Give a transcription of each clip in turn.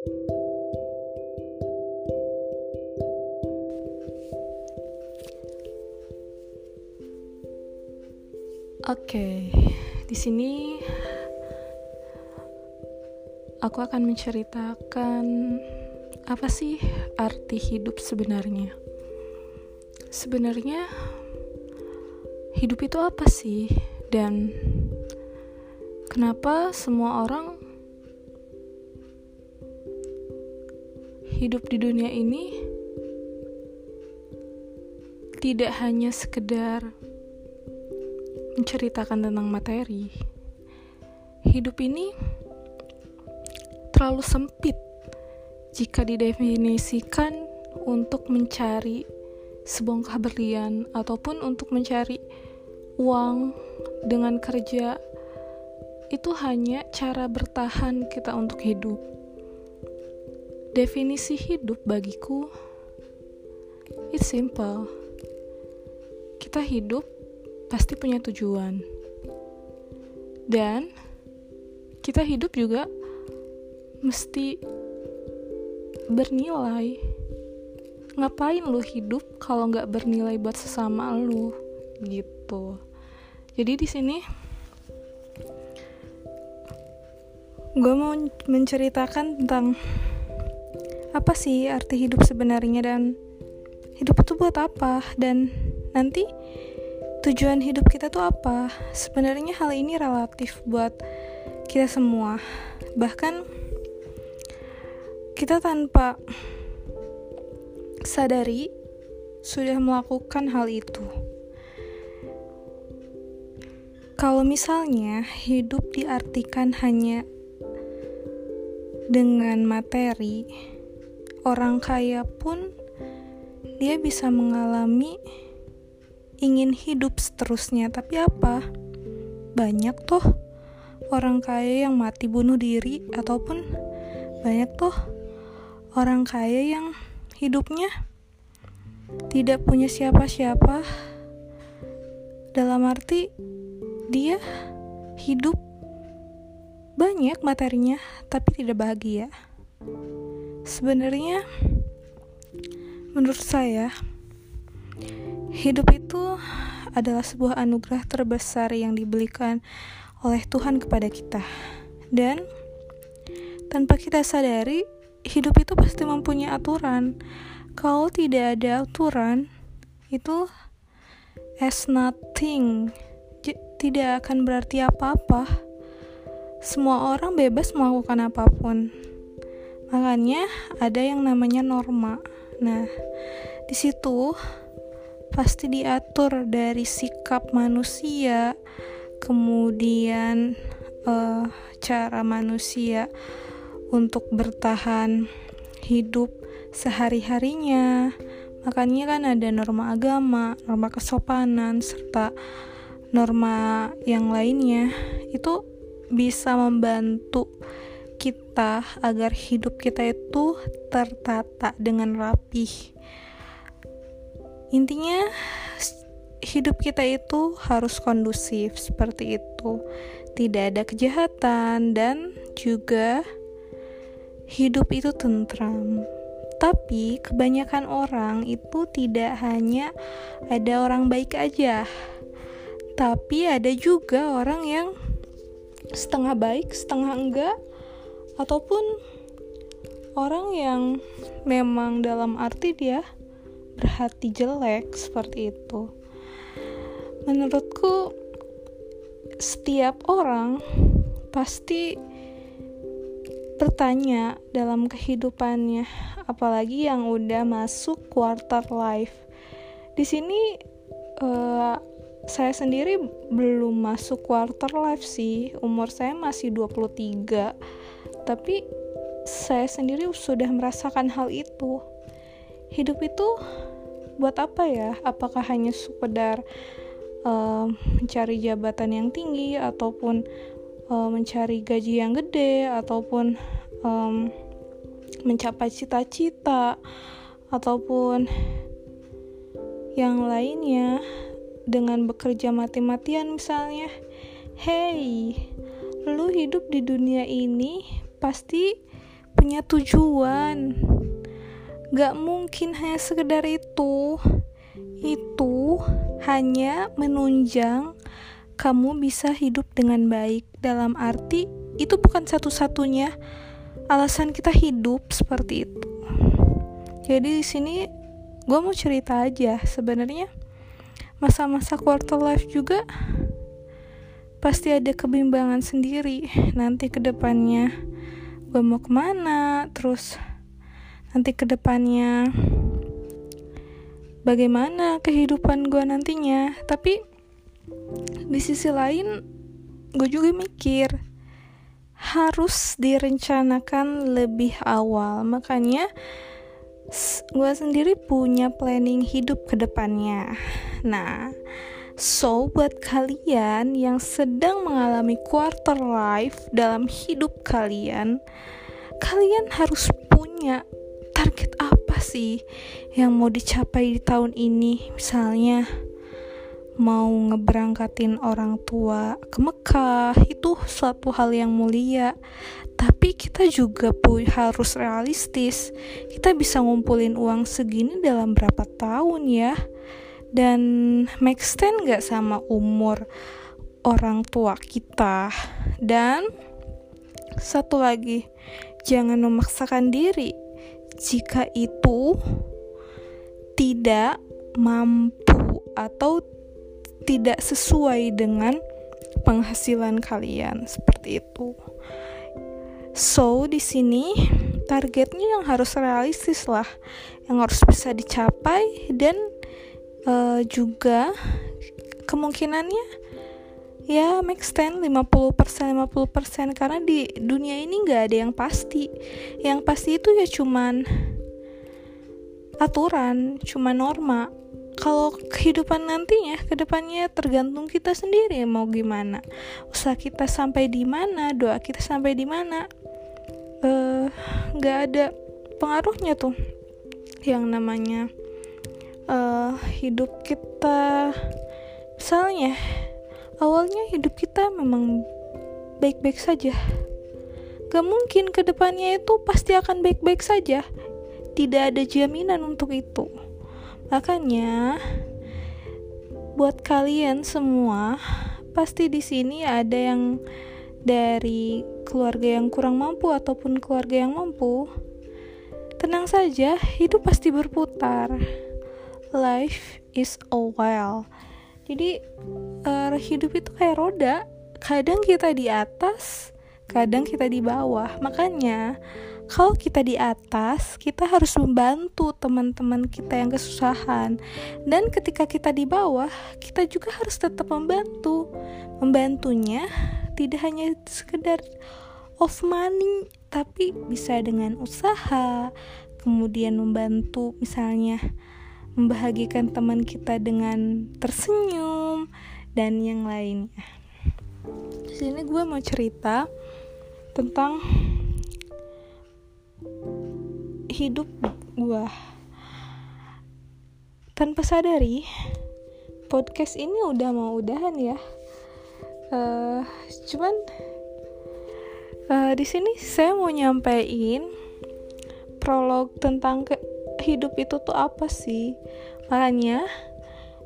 Oke, di sini aku akan menceritakan apa sih arti hidup sebenarnya. Sebenarnya hidup itu apa sih dan kenapa semua orang hidup di dunia ini tidak hanya sekedar menceritakan tentang materi. Hidup ini terlalu sempit jika didefinisikan untuk mencari sebongkah berlian ataupun untuk mencari uang dengan kerja itu hanya cara bertahan kita untuk hidup. Definisi hidup bagiku it's simple. Kita hidup pasti punya tujuan. Dan kita hidup juga mesti bernilai. Ngapain lu hidup kalau nggak bernilai buat sesama lu gitu. Jadi di sini gue mau menceritakan tentang apa sih arti hidup sebenarnya dan hidup itu buat apa dan nanti tujuan hidup kita tuh apa? Sebenarnya hal ini relatif buat kita semua. Bahkan kita tanpa sadari sudah melakukan hal itu. Kalau misalnya hidup diartikan hanya dengan materi, orang kaya pun dia bisa mengalami ingin hidup seterusnya, tapi apa? Banyak tuh orang kaya yang mati bunuh diri ataupun banyak tuh orang kaya yang hidupnya tidak punya siapa-siapa. Dalam arti dia hidup banyak materinya tapi tidak bahagia sebenarnya menurut saya Hidup itu adalah sebuah anugerah terbesar yang diberikan oleh Tuhan kepada kita. Dan tanpa kita sadari, hidup itu pasti mempunyai aturan. Kalau tidak ada aturan, itu as nothing. J tidak akan berarti apa-apa. Semua orang bebas melakukan apa pun. Makanya ada yang namanya norma. Nah, di situ pasti diatur dari sikap manusia, kemudian uh, cara manusia untuk bertahan hidup sehari-harinya. Makanya kan ada norma agama, norma kesopanan, serta norma yang lainnya. Itu bisa membantu kita agar hidup kita itu tertata dengan rapih. Intinya hidup kita itu harus kondusif seperti itu. Tidak ada kejahatan dan juga hidup itu tentram. Tapi kebanyakan orang itu tidak hanya ada orang baik aja tapi ada juga orang yang setengah baik setengah enggak ataupun orang yang memang dalam arti dia berhati jelek seperti itu. Menurutku setiap orang pasti bertanya dalam kehidupannya apalagi yang udah masuk quarter life. Di sini uh, saya sendiri belum masuk quarter life sih. Umur saya masih 23 tapi saya sendiri sudah merasakan hal itu hidup itu buat apa ya? Apakah hanya sekedar uh, mencari jabatan yang tinggi ataupun uh, mencari gaji yang gede ataupun um, mencapai cita-cita ataupun yang lainnya dengan bekerja mati-matian misalnya. Hey, lu hidup di dunia ini pasti punya tujuan. Gak mungkin hanya sekedar itu. Itu hanya menunjang kamu bisa hidup dengan baik. Dalam arti itu bukan satu-satunya alasan kita hidup seperti itu. Jadi di sini gue mau cerita aja. Sebenarnya masa-masa quarter life juga pasti ada kebimbangan sendiri nanti ke depannya gue mau ke mana? Terus nanti ke depannya bagaimana kehidupan gue nantinya? Tapi di sisi lain gue juga mikir harus direncanakan lebih awal. Makanya gue sendiri punya planning hidup ke depannya. Nah, so buat kalian yang sedang mengalami quarter life dalam hidup kalian, kalian harus punya target apa sih yang mau dicapai di tahun ini? Misalnya, mau ngeberangkatin orang tua ke Mekah itu suatu hal yang mulia. Tapi kita juga harus realistis. Kita bisa ngumpulin uang segini dalam berapa tahun ya dan make stand gak sama umur orang tua kita dan satu lagi jangan memaksakan diri jika itu tidak mampu atau tidak sesuai dengan penghasilan kalian seperti itu. So, di sini targetnya yang harus realistis lah, yang harus bisa dicapai dan uh, juga kemungkinannya ya make stand 50% 50% karena di dunia ini nggak ada yang pasti. Yang pasti itu ya cuman aturan, cuma norma. Kalau kehidupan nantinya, ke depannya tergantung kita sendiri mau gimana. Usaha kita sampai di mana, doa kita sampai di mana Eh, nggak uh, ada pengaruhnya tuh yang namanya uh, hidup kita misalnya awalnya hidup kita memang baik-baik saja. Gak mungkin ke depannya itu pasti akan baik-baik saja. Tidak ada jaminan untuk itu. Makanya buat kalian semua pasti di sini ada yang dari keluarga yang kurang mampu ataupun keluarga yang mampu, tenang saja, hidup pasti berputar. Life is a while. Jadi uh, hidup itu kayak roda, kadang kita di atas, kadang kita di bawah. Makanya kalau kita di atas, kita harus membantu teman-teman kita yang kesusahan. Dan ketika kita di bawah, kita juga harus tetap membantu. Membantunya tidak hanya sekedar of money tapi bisa dengan usaha kemudian membantu misalnya membahagiakan teman kita dengan tersenyum dan yang lainnya. Di sini gue mau cerita tentang hidup gue tanpa sadari podcast ini udah mau udahan ya. Uh, cuman uh, di sini saya mau nyampein prolog tentang ke hidup itu tuh apa sih? Makanya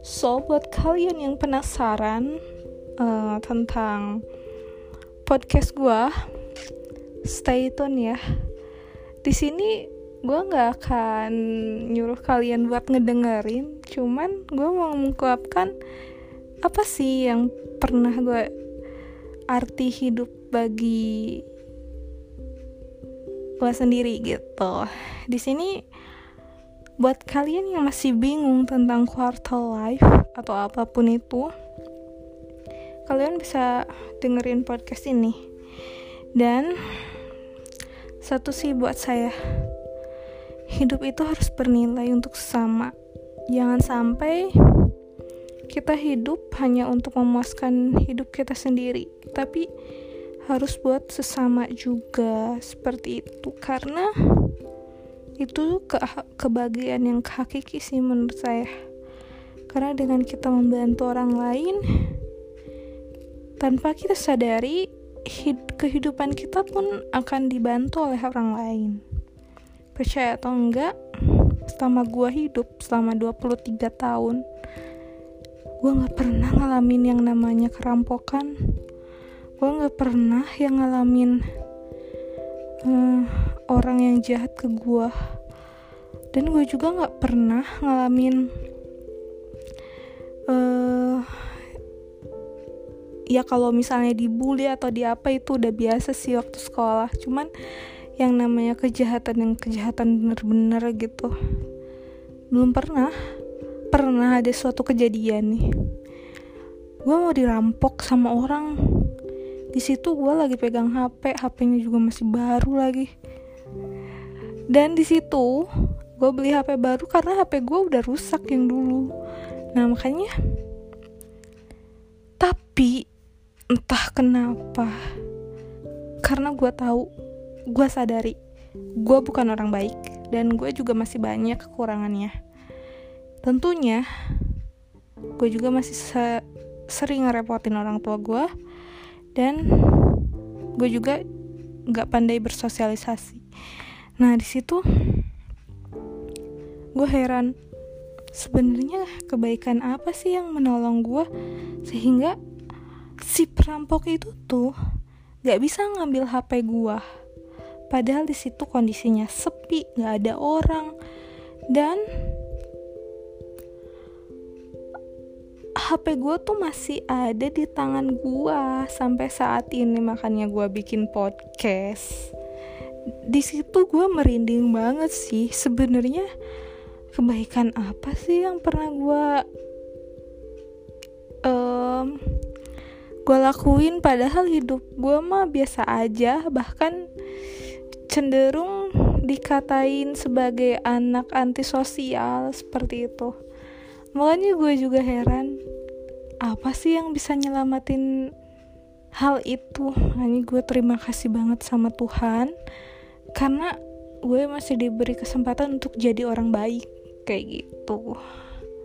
so buat kalian yang penasaran uh, tentang podcast gue stay tune ya. Di sini gue nggak akan nyuruh kalian buat ngedengerin cuman gue mau mengungkapkan apa sih yang pernah gue arti hidup bagi gue sendiri gitu. Di sini buat kalian yang masih bingung tentang quarter life atau apa pun itu kalian bisa dengerin podcast ini. Dan satu sih buat saya hidup itu harus bernilai untuk sama jangan sampai kita hidup hanya untuk memuaskan hidup kita sendiri, tapi harus buat sesama juga seperti itu. Karena itu ke kebahagiaan yang hakiki sih menurut saya. Karena dengan kita membantu orang lain tanpa kita sadari kehidupan kita pun akan dibantu oleh orang lain. Percaya atau enggak selama gue hidup selama 23 tahun gue gak pernah ngalamin yang namanya kerampokan. Gue gak pernah yang ngalamin uh, orang yang jahat ke gue dan gue juga gak pernah ngalamin uh, ya kalau misalnya dibully atau di apa itu udah biasa sih waktu sekolah. Cuman yang namanya kejahatan yang kejahatan bener-bener gitu. Belum pernah pernah ada suatu kejadian nih. Gue mau dirampok sama orang di situ gue lagi pegang HP HP-nya juga masih baru lagi. Dan di situ gue beli HP baru karena HP gue udah rusak yang dulu. Nah makanya tapi entah kenapa karena gue tahu gue sadari gue bukan orang baik dan gue juga masih banyak kekurangannya. Tentunya gue juga masih se sering ngerepotin orang tua gue dan gue juga nggak pandai bersosialisasi. Nah di situ gue heran sebenarnya kebaikan apa sih yang menolong gue sehingga si perampok itu tuh gak bisa ngambil HP gue? Padahal di situ kondisinya sepi gak ada orang. Dan HP gue tuh masih ada di tangan gue sampai saat ini makanya gue bikin podcast. Di situ gue merinding banget sih. Sebenarnya kebaikan apa sih yang pernah gue um, gue lakuin? Padahal hidup gue mah biasa aja. Bahkan cenderung dikatain sebagai anak antisosial seperti itu makanya gue juga heran apa sih yang bisa nyelamatin hal itu? Makanya gue terima kasih banget sama Tuhan karena gue masih diberi kesempatan untuk jadi orang baik kayak gitu.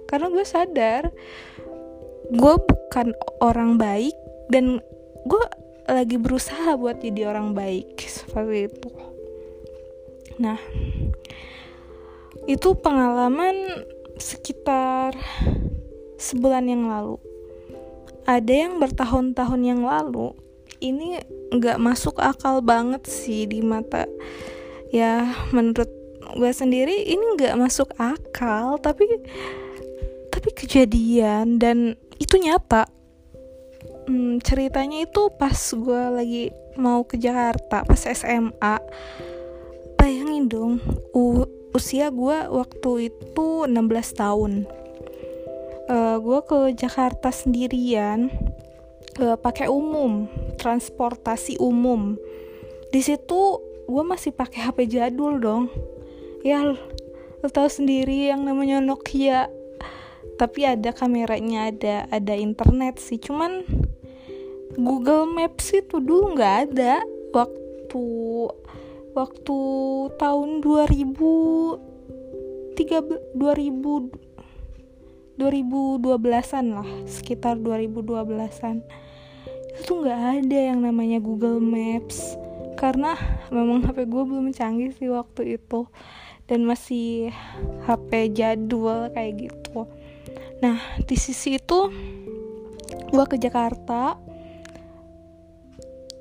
Karena gue sadar gue bukan orang baik dan gue lagi berusaha buat jadi orang baik seperti itu. Nah itu pengalaman sekitar sebulan yang lalu. Ada yang bertahun-tahun yang lalu ini nggak masuk akal banget sih di mata. Ya menurut gue sendiri ini nggak masuk akal tapi tapi kejadian dan itu nyata. Hmm, ceritanya itu pas gue lagi mau ke Jakarta pas SMA bayangin dong usia gue waktu itu 16 tahun. Uh, eh, gue ke Jakarta sendirian uh, pakai umum transportasi umum. Di situ gue masih pakai HP jadul dong. Ya lo tau sendiri yang namanya Nokia. Tapi ada kameranya ada ada internet sih. Cuman Google Maps itu dulu nggak ada. Waktu waktu tahun 2000 tiga 2000 2012-an lah sekitar 2012-an itu nggak ada yang namanya Google Maps karena memang HP gue belum canggih sih waktu itu dan masih HP jadul kayak gitu. Nah di sisi itu gue ke Jakarta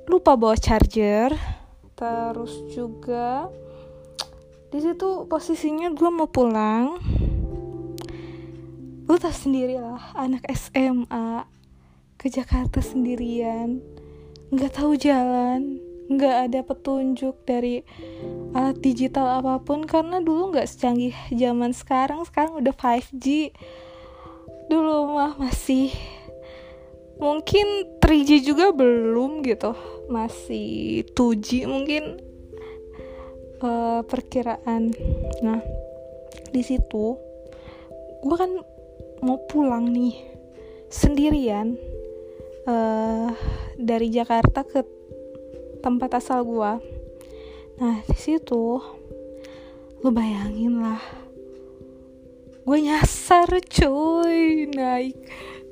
lupa bawa charger terus juga di situ posisinya gue mau pulang lu tau sendiri lah anak SMA ke Jakarta sendirian. Nggak tahu jalan nggak ada petunjuk dari alat digital apa pun karena dulu nggak secanggih zaman sekarang. Sekarang udah 5G dulu mah masih mungkin 3G juga belum gitu masih 2G mungkin uh, perkiraan. Nah di situ gue kan mau pulang nih sendirian uh, dari Jakarta ke tempat asal gua. Nah di situ lu bayangin lah gue nyasar cuy naik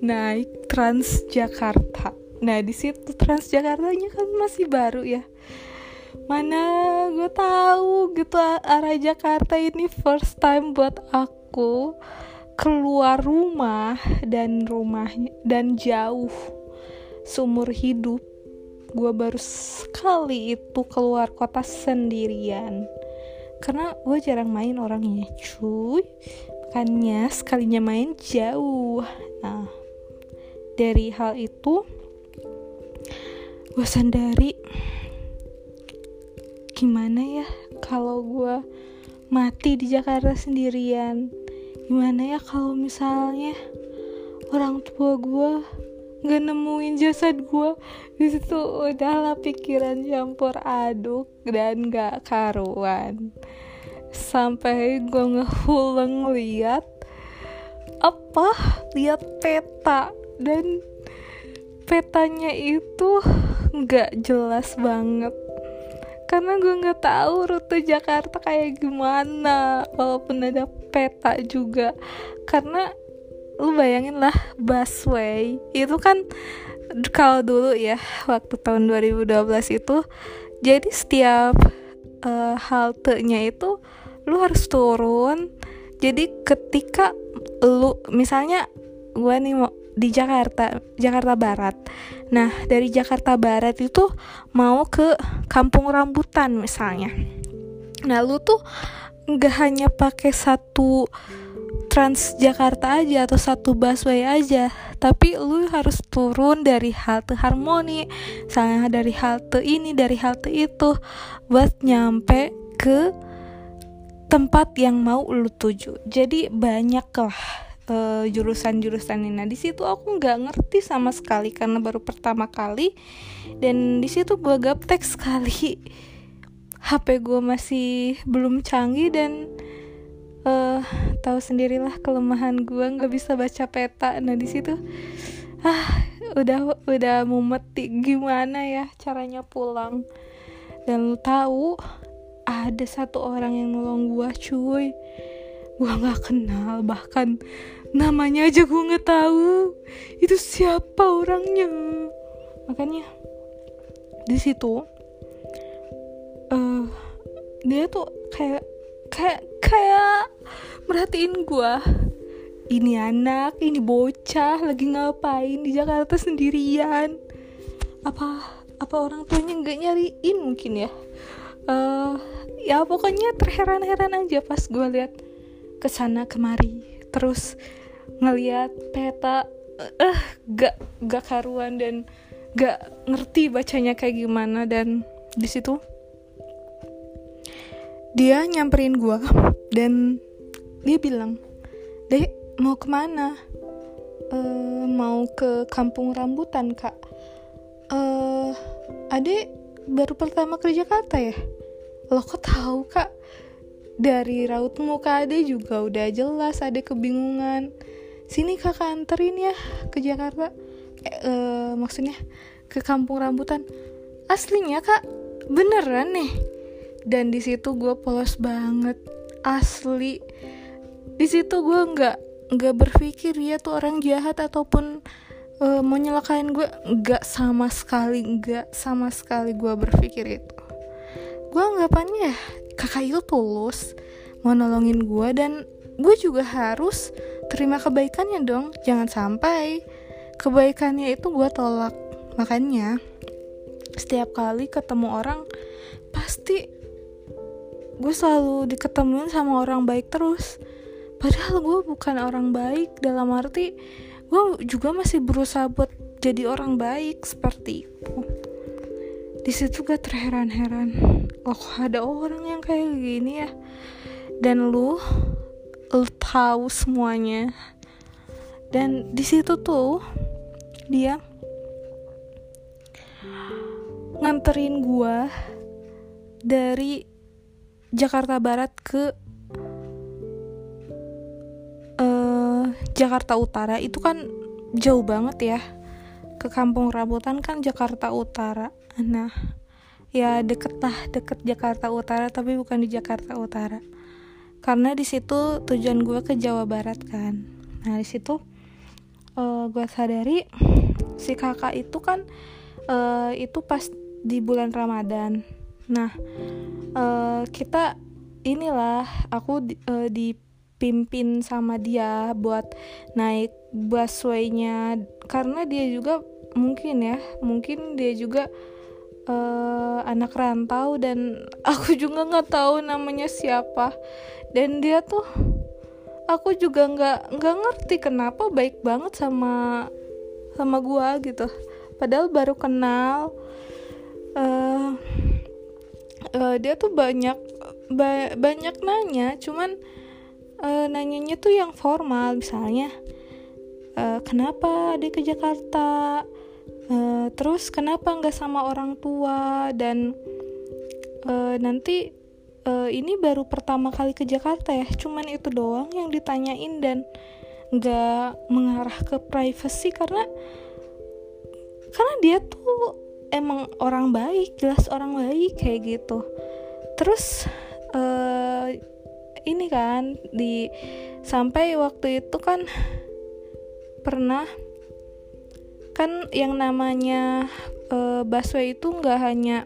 naik Transjakarta nah di situ Transjakartanya kan masih baru ya. Mana gue tahu gitu arah Jakarta ini first time buat aku keluar rumah dan rumahnya dan jauh seumur hidup. Gue baru sekali itu keluar kota sendirian. Karena gue jarang main orangnya cuy. Makanya sekalinya main jauh. Nah dari hal itu gue sendiri gimana ya kalau gue mati di Jakarta sendirian? Gimana ya kalau misalnya orang tua gue nggak nemuin jasad gue di situ udahlah pikiran campur aduk dan gak karuan. Sampai gue ngehuleng lihat apa? Lihat peta dan petanya itu nggak jelas banget. Karena gue nggak tahu rute Jakarta kayak gimana walaupun ada peta juga. Karena lu bayangin lah busway itu kan kalau dulu ya waktu tahun 2012 itu jadi setiap uh, haltenya itu lu harus turun. Jadi ketika lu misalnya gue nih mau di Jakarta Jakarta Barat. Nah dari Jakarta Barat itu mau ke Kampung Rambutan misalnya. Nah lu tuh nggak hanya pakai satu Transjakarta aja atau satu busway aja tapi lu harus turun dari halte Harmoni misalnya dari halte ini dari halte itu buat nyampe ke tempat yang mau lu tuju. Jadi banyak lah uh, jurusan-jurusan ini. Nah di situ aku nggak ngerti sama sekali karena baru pertama kali dan di situ gue gaptek sekali. HP gue masih belum canggih dan uh, tahu sendirilah kelemahan gue nggak bisa baca peta nah di situ ah udah udah mati gimana ya caranya pulang dan lu tahu ada satu orang yang nolong gue cuy gue nggak kenal bahkan namanya aja gue nggak tahu. Itu siapa orangnya? Makanya di situ uh, dia tuh kayak kayak kayak merhatiin gue ini anak ini bocah lagi ngapain di Jakarta sendirian? Apa apa orang tuanya nggak nyariin mungkin ya? Uh, ya pokoknya terheran-heran aja pas gue lihat ke sana kemari terus ngeliat peta eh uh, gak gak karuan dan gak ngerti bacanya kayak gimana dan di situ dia nyamperin gue dan dia bilang dek mau ke mana? Uh, mau ke kampung rambutan kak. Uh, adek baru pertama ke Jakarta ya? Lo kok tahu kak dari raut muka ade juga udah jelas ade kebingungan. Sini kakak anterin ya ke Jakarta. Eh, uh, maksudnya ke kampung rambutan. Aslinya kak beneran nih. Dan di situ gue polos banget asli. Di situ gue nggak nggak berpikir dia tuh orang jahat ataupun uh, mau nyelakain gue nggak sama sekali nggak sama sekali gue berpikir itu. Gue anggapannya kakak itu tulus mau nolongin gue dan gue juga harus terima kebaikannya dong. Jangan sampai kebaikannya itu gue tolak. Makanya setiap kali ketemu orang pasti gue selalu diketemuin sama orang baik terus. Padahal gue bukan orang baik dalam arti gue juga masih berusaha buat jadi orang baik seperti itu di situ gue terheran-heran. Oh ada orang yang kayak gini ya? Dan lu lu tahu semuanya. Dan di situ tuh dia nganterin gue dari Jakarta Barat ke uh, Jakarta Utara. Itu kan jauh banget ya ke Kampung Rambutan kan Jakarta Utara. Nah ya deket lah deket Jakarta Utara tapi bukan di Jakarta Utara. Karena di situ tujuan gue ke Jawa Barat kan. Nah di situ uh, gue sadari si kakak itu kan uh, itu pas di bulan Ramadan. Nah uh, kita inilah aku uh, dipimpin sama dia buat naik busway-nya. Karena dia juga mungkin ya mungkin dia juga uh, anak rantau dan aku juga nggak tahu namanya siapa. Dan dia tuh aku juga nggak nggak ngerti kenapa baik banget sama sama gua gitu. Padahal baru kenal uh, uh, dia tuh banyak ba banyak nanya cuman uh, nanyanya tuh yang formal misalnya uh, kenapa dia ke Jakarta? Uh, terus kenapa nggak sama orang tua? Dan uh, nanti uh, ini baru pertama kali ke Jakarta ya cuman itu doang yang ditanyain dan nggak mengarah ke privacy karena karena dia tuh emang orang baik jelas orang baik kayak gitu. Terus uh, ini kan di sampai waktu itu kan pernah kan yang namanya uh, busway itu nggak hanya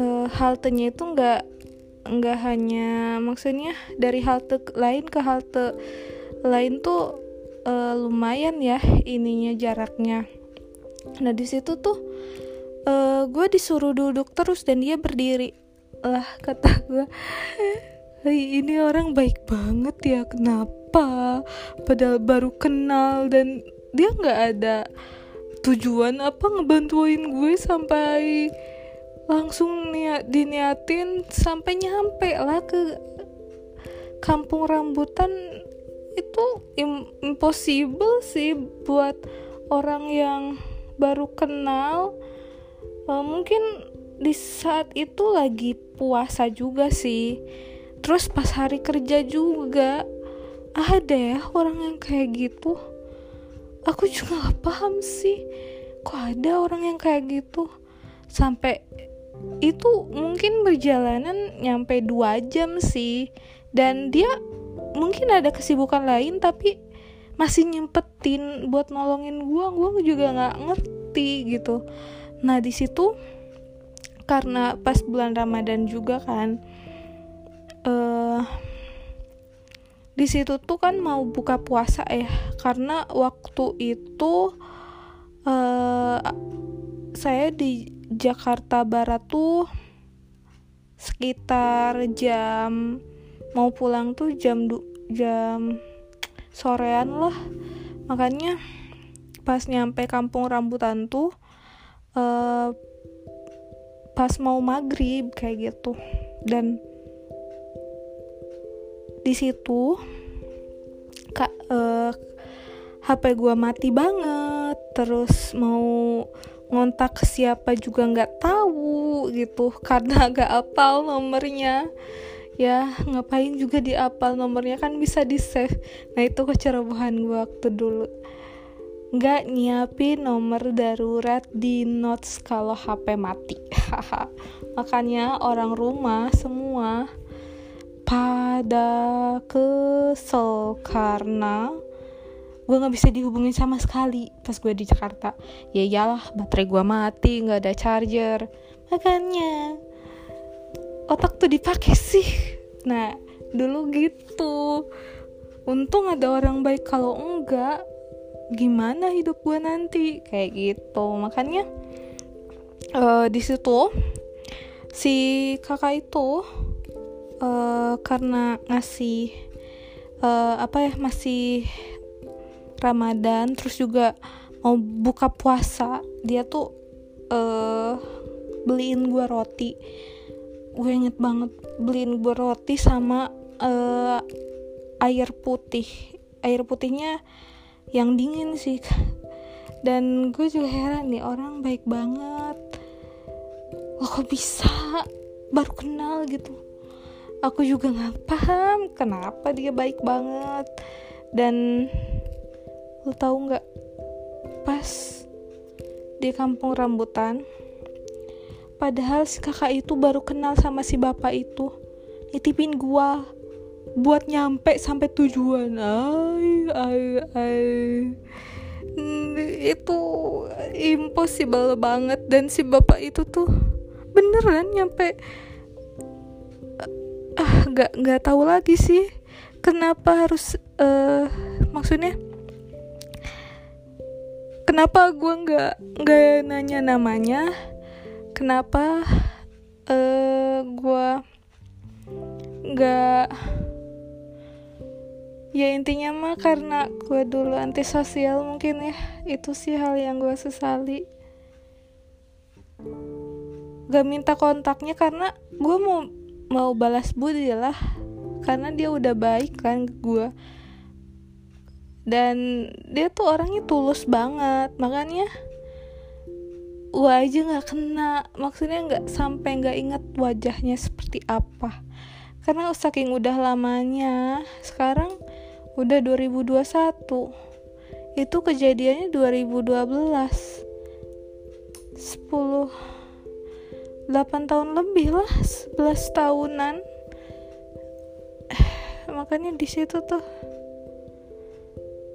uh, haltenya itu nggak nggak hanya maksudnya dari halte lain ke halte lain tuh uh, lumayan ya ininya jaraknya. Nah di situ tuh uh, gue disuruh duduk terus dan dia berdiri. Lah kata gue ini orang baik banget ya kenapa? Padahal baru kenal dan dia nggak ada tujuan apa ngebantuin gue sampai langsung niat diniatin sampai nyampe lah ke kampung rambutan. Itu impossible sih buat orang yang baru kenal. Uh, mungkin di saat itu lagi puasa juga sih terus pas hari kerja juga ada ya orang yang kayak gitu. Aku juga gak paham sih kok ada orang yang kayak gitu? Sampai itu mungkin berjalanan nyampe dua jam sih. Dan dia mungkin ada kesibukan lain tapi masih nyempetin buat nolongin gua. Gua juga nggak ngerti gitu. Nah di situ karena pas bulan Ramadan juga kan uh, di situ tuh kan mau buka puasa ya karena waktu itu uh, saya di Jakarta Barat tuh sekitar jam mau pulang tuh jam du, jam sorean lah. Makanya pas nyampe kampung rambutan tuh uh, pas mau maghrib kayak gitu. Dan di situ kak uh, eh, HP gue mati banget terus mau ngontak siapa juga nggak tahu gitu karena gak apal nomornya. Ya ngapain juga di apal nomornya kan bisa di save. Nah itu kecerobohan gue waktu dulu. Nggak nyiapin nomor darurat di notes kalau HP mati. Makanya orang rumah semua pada kesel karena gue nggak bisa dihubungin sama sekali pas gue di Jakarta. Ya iyalah baterai gue mati nggak ada charger. Makanya otak tuh dipakai sih. Nah dulu gitu. Untung ada orang baik. Kalau enggak gimana hidup gue nanti? Kayak gitu. Makanya uh, di situ si kakak itu uh, karena ngasih uh, apa ya masih Ramadan terus juga mau buka puasa dia tuh uh, beliin gue roti. Gue inget banget beliin gue roti sama uh, air putih. Air putihnya yang dingin sih. Dan gue juga heran nih orang baik banget. Lo kok bisa? Baru kenal gitu aku juga nggak paham kenapa dia baik banget. Dan lo tahu nggak pas di kampung rambutan padahal si kakak itu baru kenal sama si bapak itu nitipin gua buat nyampe sampai tujuan. Ay ay ay. Itu impossible banget. Dan si bapak itu tuh beneran nyampe ah nggak nggak tahu lagi sih kenapa harus uh, maksudnya kenapa gue nggak nggak nanya namanya kenapa uh, eh, gue nggak ya intinya mah karena gue dulu antisosial mungkin ya itu sih hal yang gue sesali. Gak minta kontaknya karena gue mau mau balas budi lah. Karena dia udah baik kan gue dan dia tuh orangnya tulus banget. Makanya gua aja nggak kena. Maksudnya nggak sampai nggak inget wajahnya seperti apa. Karena saking udah lamanya sekarang udah 2021 itu kejadiannya 2012 10 8 tahun lebih lah 11 tahunan. Makanya di situ tuh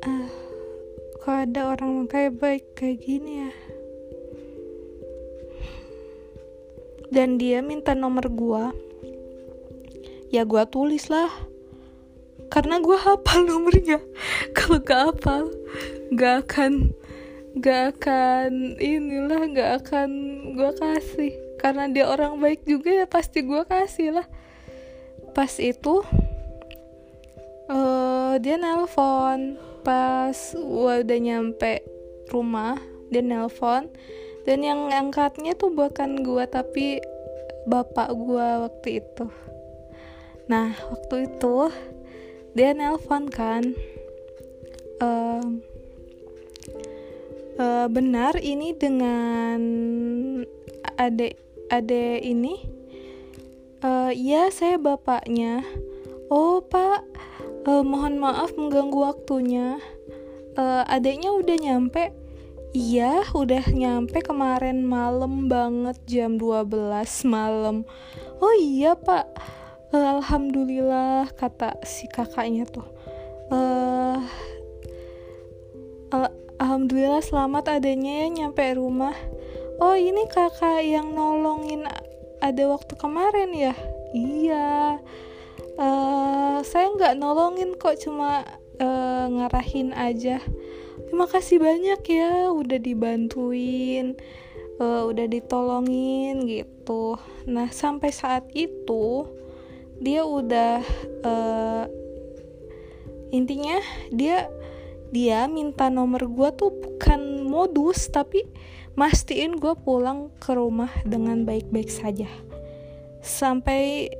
uh, kok ada orang kayak baik kayak gini ya? Dan dia minta nomor gua. Ya gua tulis lah. Karena gua hafal nomornya. Kalau gak hafal gak akan gak akan inilah gak akan gua kasih karena dia orang baik juga ya pasti gua kasih lah. Pas itu uh, dia nelpon. Pas gua udah nyampe rumah dia nelpon. Dan yang angkatnya tuh bukan gua tapi bapak gua waktu itu. Nah waktu itu dia nelpon kan uh, uh, benar ini dengan adek adek ini uh, ya saya bapaknya. Oh pak uh, mohon maaf mengganggu waktunya. Uh, adiknya udah nyampe? Iya udah nyampe kemarin malam banget jam 12 malam. Oh iya pak. Alhamdulillah kata si kakaknya tuh. Uh, al alhamdulillah selamat adanya ya nyampe rumah oh ini kakak yang nolongin ada waktu kemarin ya? Iya. Uh, saya nggak nolongin kok cuma uh, ngarahin aja. Terima kasih banyak ya udah dibantuin uh, udah ditolongin gitu. Nah sampai saat itu dia udah uh, intinya dia dia minta nomor gue tuh bukan modus tapi mastiin gue pulang ke rumah dengan baik-baik saja. Sampai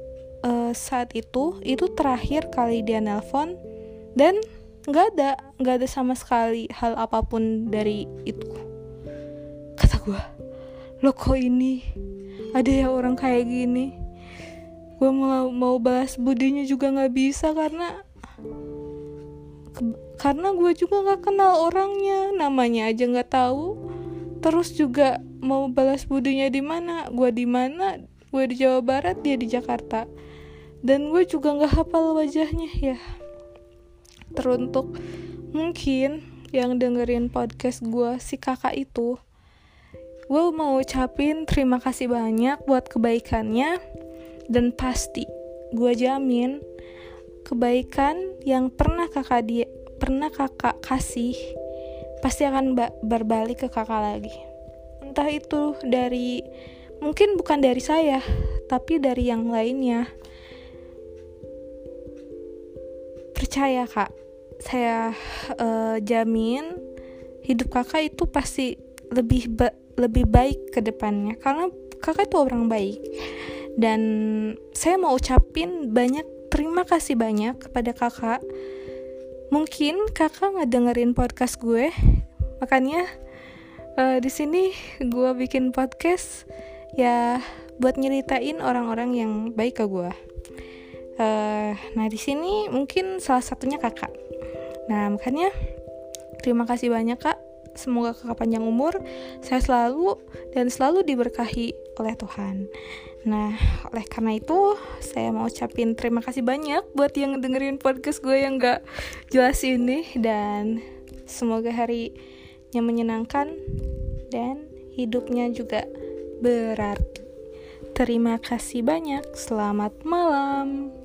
uh, saat itu itu terakhir kali dia nelpon dan nggak ada nggak ada sama sekali hal apa pun dari itu. Kata gue lo kok ini? Ada ya orang kayak gini? Gue mau mau balas budinya juga nggak bisa karena ke, karena gue juga nggak kenal orangnya. Namanya aja nggak tahu terus juga mau balas budinya di mana? Gue di mana? Gue di Jawa Barat dia di Jakarta. Dan gue juga nggak hafal wajahnya ya. Teruntuk mungkin yang dengerin podcast gue si kakak itu gue mau ucapin terima kasih banyak buat kebaikannya. Dan pasti gue jamin kebaikan yang pernah kakak dia pernah kakak kasih pasti akan berbalik ke kakak lagi. Entah itu dari mungkin bukan dari saya tapi dari yang lainnya. Percaya kak. Saya uh, jamin hidup kakak itu pasti lebih ba lebih baik ke depannya. Karena kakak itu orang baik. Dan saya mau ucapin banyak terima kasih banyak kepada kakak mungkin kakak nggak dengerin podcast gue. Makanya uh, di sini gue bikin podcast ya buat nyeritain orang-orang yang baik ke gue uh, nah di sini mungkin salah satunya kakak. Nah makanya terima kasih banyak kak. Semoga kakak panjang umur saya selalu dan selalu diberkahi oleh Tuhan nah oleh karena itu saya mau ucapin terima kasih banyak buat yang dengerin podcast gue yang gak jelas ini dan semoga hari yang menyenangkan dan hidupnya juga berarti. Terima kasih banyak. Selamat malam.